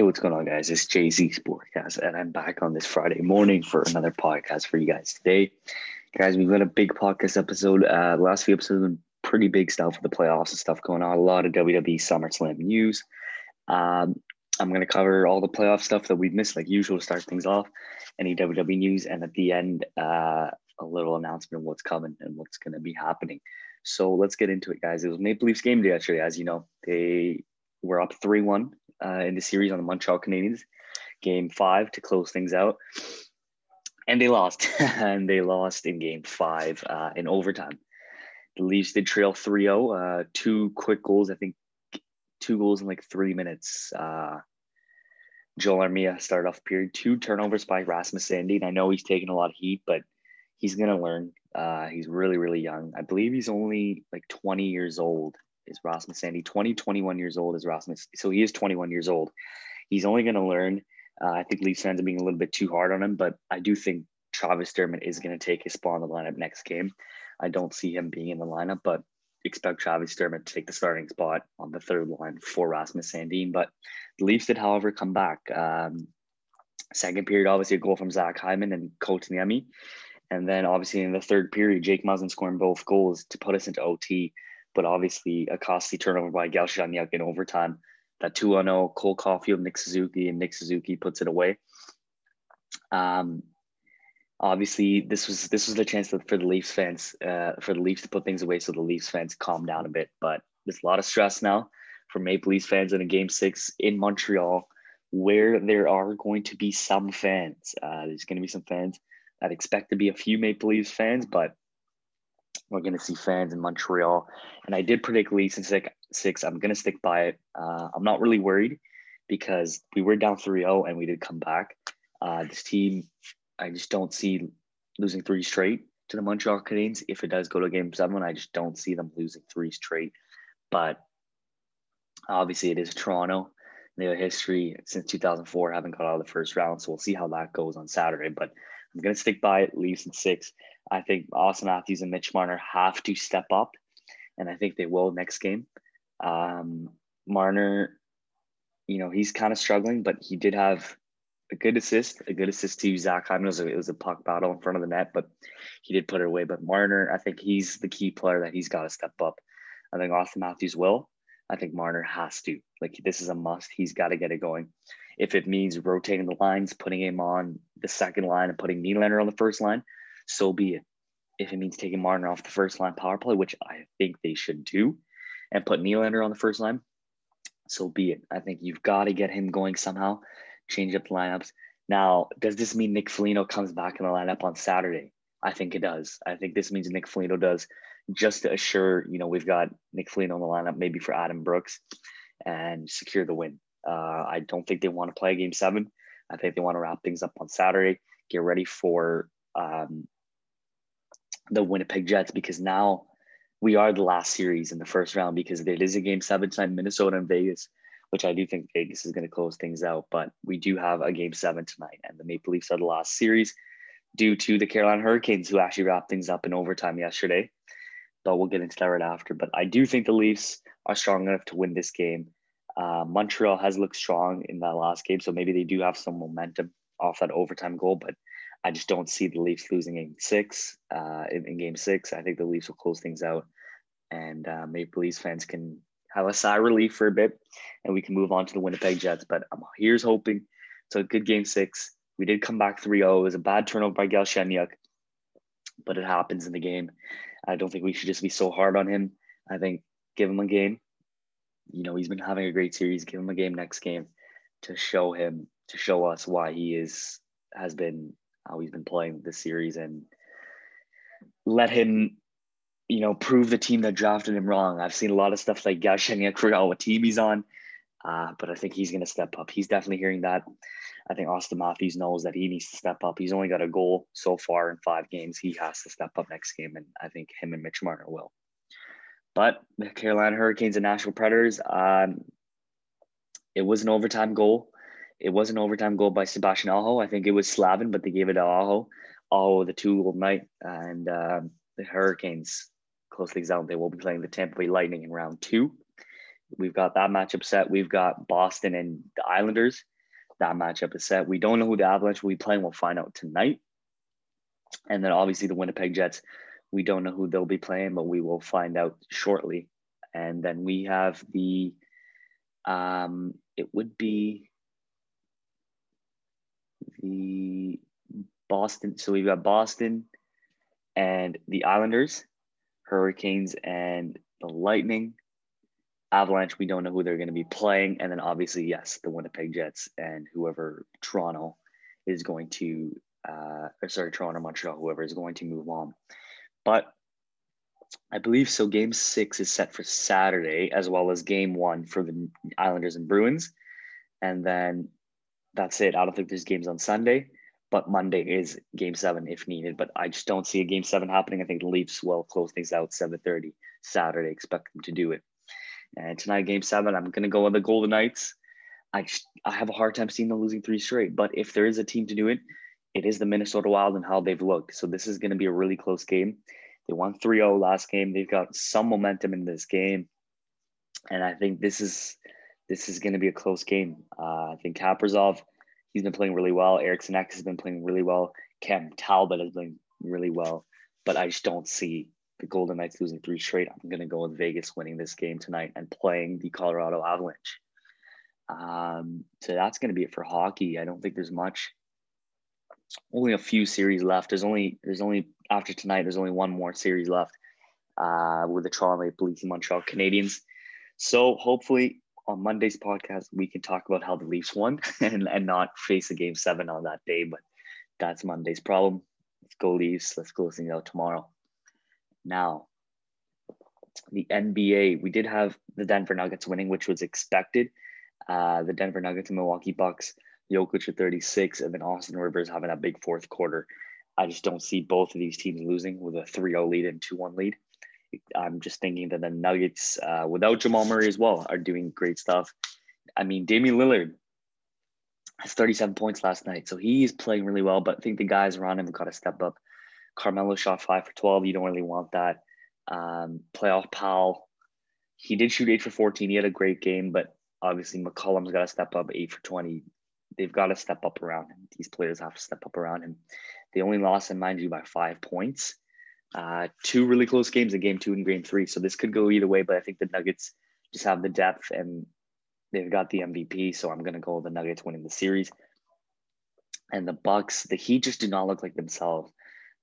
Hey, what's going on, guys? It's JC Sportcast, and I'm back on this Friday morning for another podcast for you guys today. Guys, we've got a big podcast episode. Uh, the last few episodes have been pretty big stuff with the playoffs and stuff going on. A lot of WWE SummerSlam news. Um, I'm going to cover all the playoff stuff that we've missed, like usual, to start things off. Any WWE news, and at the end, uh, a little announcement of what's coming and what's going to be happening. So let's get into it, guys. It was Maple Leafs game day yesterday, as you know. They were up 3 1 uh, in the series on the Montreal Canadiens, game five to close things out. And they lost, and they lost in game five uh, in overtime. The Leafs did trail 3 0, uh, two quick goals, I think two goals in like three minutes. Uh, Joel Armia started off period two turnovers by Rasmus Sandin. And i know he's taking a lot of heat, but he's to learn. Uh, he's really, really young. I believe he's only like 20 years old is Rasmus Sandin. 20, 21 years old is Rasmus. So he is 21 years old. He's only going to learn. Uh, I think Leafs fans are being a little bit too hard on him, but I do think Travis Dermott is going to take his spot in the lineup next game. I don't see him being in the lineup, but expect Travis Dermott to take the starting spot on the third line for Rasmus Sandin. But the Leafs did, however, come back. Um, second period, obviously, a goal from Zach Hyman and Kotkaniemi. And then obviously in the third period, Jake Muzzin scoring both goals to put us into OT. But obviously a costly turnover by Galchenyuk in overtime. That 2 0 Cole Caufield, Nick Suzuki, and Nick Suzuki puts it away. Um, obviously this was this was the chance for the Leafs fans uh, for the Leafs to put things away so the Leafs fans calm down a bit. But there's a lot of stress now for Maple Leafs fans in a game six in Montreal where there are going to be some fans. Uh, there's going to be some fans I'd expect to be a few Maple Leafs fans, but we're going to see fans in Montreal. And I did predict Leafs in six. six. I'm going to stick by it. Uh, I'm not really worried because we were down 3 0 and we did come back. Uh, this team, I just don't see losing three straight to the Montreal Canadiens. If it does go to game seven, I just don't see them losing three straight. But obviously, it is Toronto. They have history since 2004, haven't got out of the first round. So we'll see how that goes on Saturday. But I'm going to stick by it, Leafs in six. I think Auston Matthews and Mitch Marner have to step up, and I think they will next game. Um, Marner, you know, he's kind of struggling, but he did have a good assist, a good assist to Zach Hyman. It was, a, it was a puck battle in front of the net, but he did put it away. But Marner, I think he's the key player that he's got to step up. I think Auston Matthews will. I think Marner has to. Like this is a must. He's got to get it going. If it means rotating the lines, putting him on the second line and putting Nylander on the first line, so be it. If it means taking Marner off the first line power play, which I think they should do, and put Nylander on the first line, so be it. I think you've got to get him going somehow, change up the lineups. Now, does this mean Nick Foligno comes back in the lineup on Saturday? I think it does. I think this means Nick Foligno does just to assure, you know, we've got Nick Foligno on the lineup, maybe for Adam Brooks, and secure the win. Uh, I don't think they want to play game seven. I think they want to wrap things up on Saturday, get ready for um, the Winnipeg Jets because now we are the last series in the first round because it is a game seven tonight, Minnesota and Vegas, which I do think Vegas is going to close things out. But we do have a game seven tonight, and the Maple Leafs are the last series due to the Carolina Hurricanes, who actually wrapped things up in overtime yesterday. But we'll get into that right after. But I do think the Leafs are strong enough to win this game. Uh, Montreal has looked strong in that last game, so maybe they do have some momentum off that overtime goal. But I just don't see the Leafs losing game six. Uh, in, in, game six, I think the Leafs will close things out, and uh, Maple Leafs fans can have a sigh of relief for a bit, and we can move on to the Winnipeg Jets. But I'm here's hoping. So good game six. We did come back 3-0. It was a bad turnover by Galchenyuk, but it happens in the game. I don't think we should just be so hard on him. I think give him a game you know, he's been having a great series. Give him a game next game to show him, to show us why he is, has been, how he's been playing this series and let him, you know, prove the team that drafted him wrong. I've seen a lot of stuff like Galchenyuk forgot what team he's on, uh, but I think he's going to step up. He's definitely hearing that. I think Auston Matthews knows that he needs to step up. He's only got a goal so far in five games. He has to step up next game, and I think him and Mitch Marner will. But the Carolina Hurricanes and Nashville Predators, um, it was an overtime goal. It was an overtime goal by Sebastian Aho. I think it was Slavin, but they gave it to Aho. Aho, the two goal night. And um, the Hurricanes close things out. They will be playing the Tampa Bay Lightning in round two. we've got that matchup set. We've got Boston and the Islanders. That matchup is set. We don't know who the Avalanche will be playing. We'll find out tonight. And then obviously the Winnipeg Jets. We don't know who they'll be playing, but we will find out shortly. And then we have the um it would be the Boston. So we've got Boston and the Islanders, Hurricanes and the Lightning, Avalanche. We don't know who they're going to be playing, and then obviously, yes, the Winnipeg Jets and whoever Toronto is going to, uh, or sorry, Toronto, Montreal, whoever is going to move on. But I believe so. Game six is set for Saturday, as well as game one for the Islanders and Bruins. And then that's it. I don't think there's games on Sunday, but Monday is game seven if needed. But I just don't see a game seven happening. I think the Leafs will close things out 7:30 Saturday. Expect them to do it. And tonight, game seven, I'm gonna go on the Golden Knights. I I have a hard time seeing them losing three straight. But if there is a team to do it, it is the Minnesota Wild and how they've looked. So this is going to be a really close game. They won 3-0 last game. They've got some momentum in this game. And I think this is this is going to be a close game. Uh, I think Kaprizov, he's been playing really well. Eriksson Ek has been playing really well. Cam Talbot has been really well. But I just don't see the Golden Knights losing three straight. I'm going to go with Vegas winning this game tonight and playing the Colorado Avalanche. Um, so that's going to be it for hockey. I don't think there's much. Only a few series left. There's only there's only after tonight. There's only one more series left uh, with the Toronto Maple Leafs and Montreal Canadiens. So hopefully on Monday's podcast we can talk about how the Leafs won and and not face a game seven on that day. But that's Monday's problem. Let's go Leafs. Let's close things out tomorrow. Now, the NBA, we did have the Denver Nuggets winning, which was expected. Uh, the Denver Nuggets and Milwaukee Bucks, Jokic at 36, and then Austin Rivers having that big fourth quarter. I just don't see both of these teams losing with a 3 0 lead and 2 1 lead. I'm just thinking that the Nuggets, uh, without Jamal Murray as well, are doing great stuff. I mean, Damian Lillard has 37 points last night, so he's playing really well, but I think the guys around him have got to step up. Carmelo shot five for 12. You don't really want that. Um, playoff Powell, he did shoot eight for 14. He had a great game, but obviously McCollum's got to step up eight for 20. They've got to step up around him. These players have to step up around him. They only lost, and mind you, by five points. Uh, two really close games in game two and game three. So this could go either way, but I think the Nuggets just have the depth and they've got the MVP. So I'm going to go the Nuggets winning the series. And the Bucks, the Heat just do not look like themselves.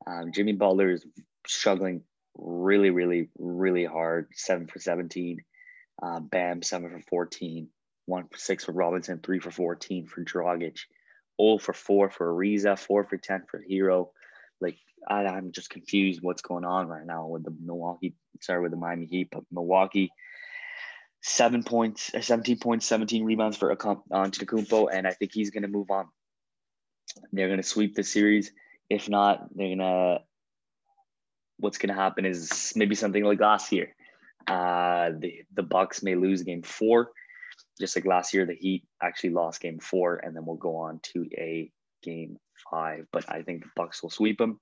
Um, Jimmy Butler is struggling really, really, really hard. Seven for 17. Uh, Bam, seven for 14. One for six for Robinson. Three for 14 for Dragic. Oh for four for Ariza. Four for 10 for Herro. Like, I, I'm just confused what's going on right now with the Milwaukee, sorry, with the Miami Heat, but Milwaukee seven points, uh, 17 points, 17 rebounds for Antetokounmpo, and I think he's going to move on. They're going to sweep the series. If not, they're gonna. What's gonna happen is maybe something like last year. Uh, the the Bucks may lose game four, just like last year. The Heat actually lost game four, and then we'll go on to a game five. But I think the Bucks will sweep them.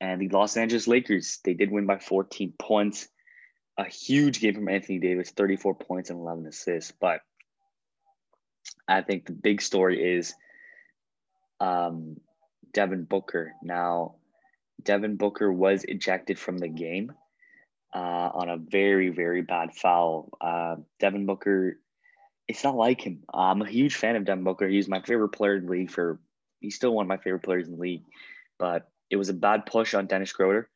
And the Los Angeles Lakers, they did win by 14 points. A huge game from Anthony Davis, 34 points and 11 assists. But I think the big story is um, Devin Booker. Now, Devin Booker was ejected from the game uh, on a very, very bad foul. Uh, Devin Booker, it's not like him. I'm a huge fan of Devin Booker. He's my favorite player in the league for, he's still one of my favorite players in the league. But it was a bad push on Dennis Schroeder.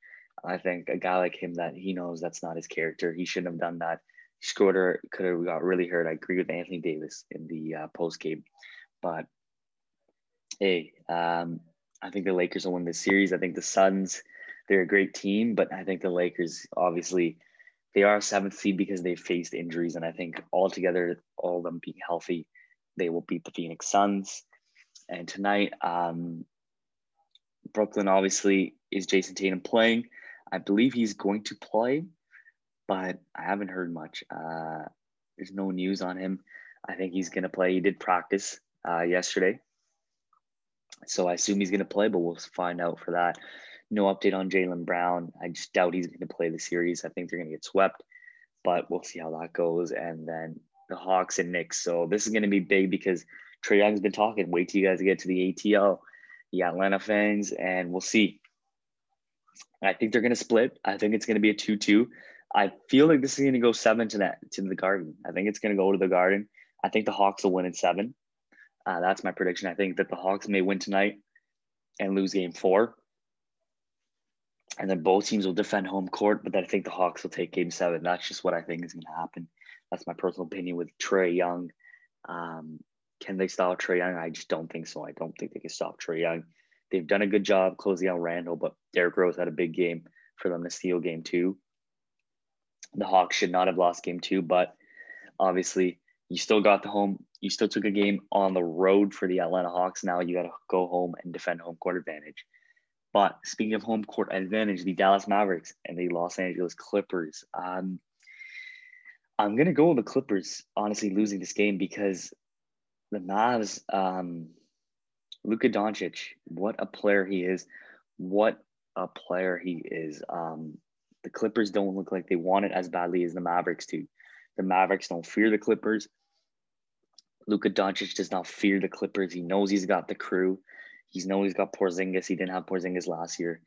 I think a guy like him that he knows that's not his character. He shouldn't have done that. Schroeder could have got really hurt. I agree with Anthony Davis in the uh, post game, but hey, um, I think the Lakers will win this series. I think the Suns, they're a great team, but I think the Lakers obviously they are seventh seed because they faced injuries, and I think altogether, all of them being healthy, they will beat the Phoenix Suns. And tonight, um, Brooklyn obviously is Jayson Tatum playing. I believe he's going to play, but I haven't heard much. Uh, there's no news on him. I think he's going to play. He did practice uh, yesterday, so I assume he's going to play, but we'll find out for that. No update on Jaylen Brown. I just doubt he's going to play the series. I think they're going to get swept. but we'll see how that goes. And then the Hawks and Knicks. So this is going to be big because Trae Young's been talking. Wait till you guys get to the ATL, the Atlanta fans, and we'll see. I think they're going to split. I think it's going to be a 2 2. I feel like this is going to go seven to that to the Garden. I think it's going to go to the Garden. I think the Hawks will win in seven. Uh, that's my prediction. I think that the Hawks may win tonight and lose game four. And then both teams will defend home court, but then I think the Hawks will take game seven. That's just what I think is going to happen. That's my personal opinion with Trae Young. Um, can they stop Trae Young? I just don't think so. I don't think they can stop Trae Young. They've done a good job closing out Randle, but Derrick Rose had a big game for them to steal game two. The Hawks should not have lost game two, but obviously you still got the home. You still took a game on the road for the Atlanta Hawks. Now you got to go home and defend home court advantage. But speaking of home court advantage, the Dallas Mavericks and the Los Angeles Clippers. Um, I'm gonna go with the Clippers. Honestly, losing this game because the Mavs, um, Luka Doncic, what a player he is! What a player he is! Um, the Clippers don't look like they want it as badly as the Mavericks do. The Mavericks don't fear the Clippers. Luka Doncic does not fear the Clippers. He knows he's got the crew. He's knows he's got Porzingis. He didn't have Porzingis last year.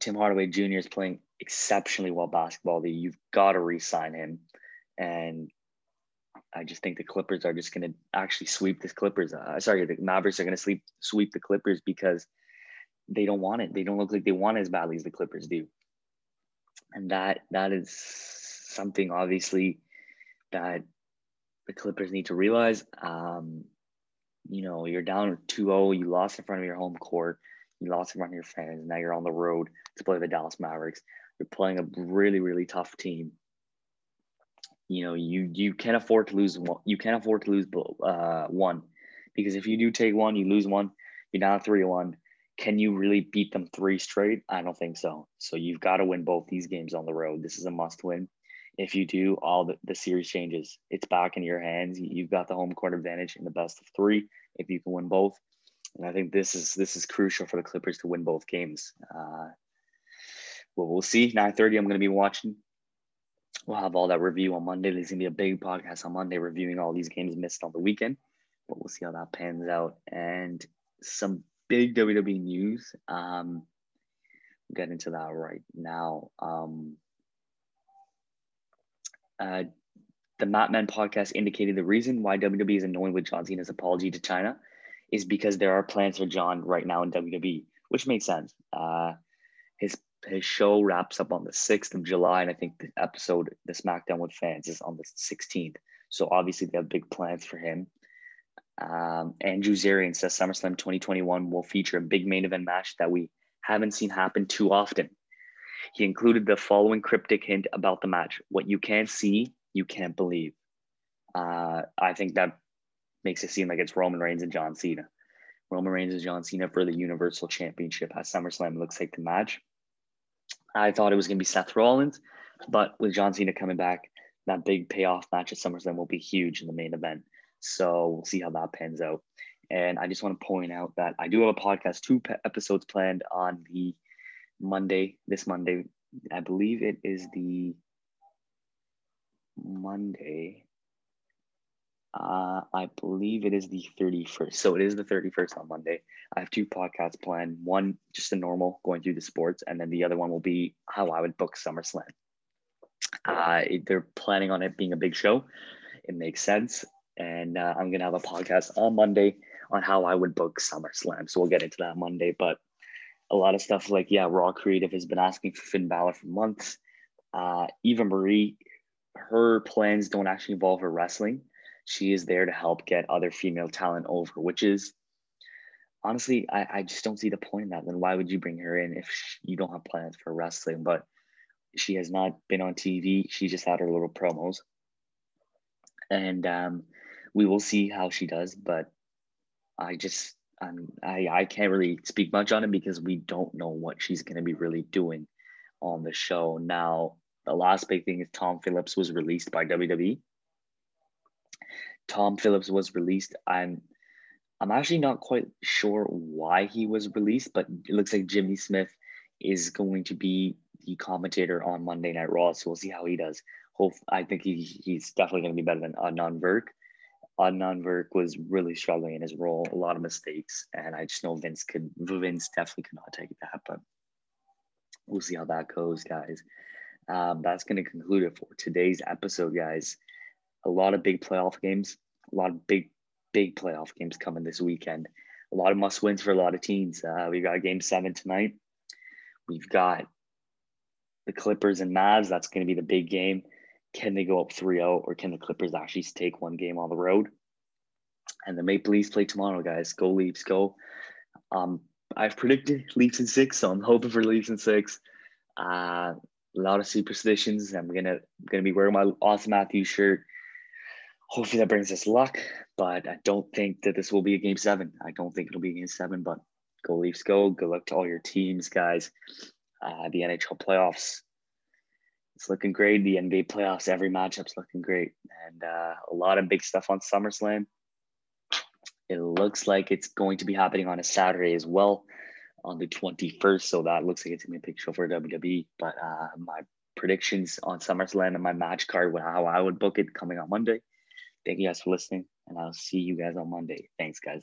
Tim Hardaway Jr. is playing exceptionally well basketball. You've got to re-sign him, and I just think the Clippers are just going to actually sweep the Clippers. Uh, sorry, the Mavericks are going to sweep sweep the Clippers because they don't want it. They don't look like they want as badly as the Clippers do, and that that is something obviously that the Clippers need to realize. Um, you know, you're down 2-0, you lost in front of your home court, you lost in front of your fans, now you're on the road to play the Dallas Mavericks. You're playing a really, really tough team. You know, you you can't afford to lose one. You can't afford to lose uh, one, because if you do take one, you lose one. You're down three one. Can you really beat them three straight? I don't think so. So you've got to win both these games on the road. This is a must win. If you do, all the, the series changes. It's back in your hands. You've got the home court advantage in the best of three if you can win both. And I think this is this is crucial for the Clippers to win both games. Uh, well, we'll see. 9:30, I'm going to be watching. We'll have all that review on Monday. There's to be a big podcast on Monday reviewing all these games missed on the weekend. But we'll see how that pans out. And some big WWE news. Um, we'll get into that right now. Um, uh, the Mat Men podcast indicated the reason why WWE is annoyed with John Cena's apology to China is because there are plans for John right now in WWE, which makes sense. Uh, his his show wraps up on the 6th of July, and I think the episode, the SmackDown with fans, is on the 16th. So obviously they have big plans for him. Um, Andrew Zarian says SummerSlam 2021 will feature a big main event match that we haven't seen happen too often. He included the following cryptic hint about the match What you can't see, you can't believe. Uh, I think that makes it seem like it's Roman Reigns and John Cena. Roman Reigns and John Cena for the Universal Championship at SummerSlam looks like the match. I thought it was going to be Seth Rollins, but with John Cena coming back, that big payoff match at SummerSlam will be huge in the main event. So we'll see how that pans out. And I just want to point out that I do have a podcast, two episodes planned on the Monday, this Monday. I believe it is the Monday. Uh, I believe it is the 31st. So it is the 31st on Monday. I have two podcasts planned. One, just a normal, going through the sports, and then the other one will be how I would book SummerSlam. Uh, they're planning on it being a big show. It makes sense. And uh, I'm going to have a podcast on Monday on how I would book SummerSlam. So we'll get into that Monday. But a lot of stuff like yeah, Raw Creative has been asking for Finn Balor for months. Uh, Eva Marie, her plans don't actually involve her wrestling. She is there to help get other female talent over, which is honestly, I, I just don't see the point in that. Then why would you bring her in if you don't have plans for wrestling? But she has not been on TV. She just had her little promos, and um, we will see how she does. But I just I, I can't really speak much on it because we don't know what she's going to be really doing on the show. Now, the last big thing is Tom Phillips was released by WWE. Tom Phillips was released. I'm I'm actually not quite sure why he was released, but it looks like Jimmy Smith is going to be the commentator on Monday Night Raw. So we'll see how he does. Hope I think he, he's definitely going to be better than Adnan Virk. Adnan Virk was really struggling in his role, a lot of mistakes, and I just know Vince could Vince definitely could not take that, but we'll see how that goes, guys. Um, that's going to conclude it for today's episode, guys. A lot of big playoff games, a lot of big, big playoff games coming this weekend. A lot of must wins for a lot of teams. Uh, we got game seven tonight. We've got the Clippers and Mavs. That's going to be the big game. Can they go up 3 0 or can the Clippers actually take one game on the road? And the Maple Leafs play tomorrow, guys. Go Leafs, go. Um, I've predicted Leafs in six, so I'm hoping for Leafs in six. Uh, a lot of superstitions. I'm gonna gonna be wearing my Auston Matthews shirt. Hopefully that brings us luck, but I don't think that this will be a game seven. I don't think it'll be a game seven, but go Leafs, go. Good luck to all your teams, guys. Uh, the NHL playoffs, it's looking great. The NBA playoffs, every matchup's looking great, and uh, a lot of big stuff on SummerSlam. It looks like it's going to be happening on a Saturday as well on the 21st. So that looks like it's gonna be a big show for WWE. But uh, my predictions on SummerSlam and my match card, how I would book it coming on Monday. Thank you guys for listening, and I'll see you guys on Monday. Thanks, guys.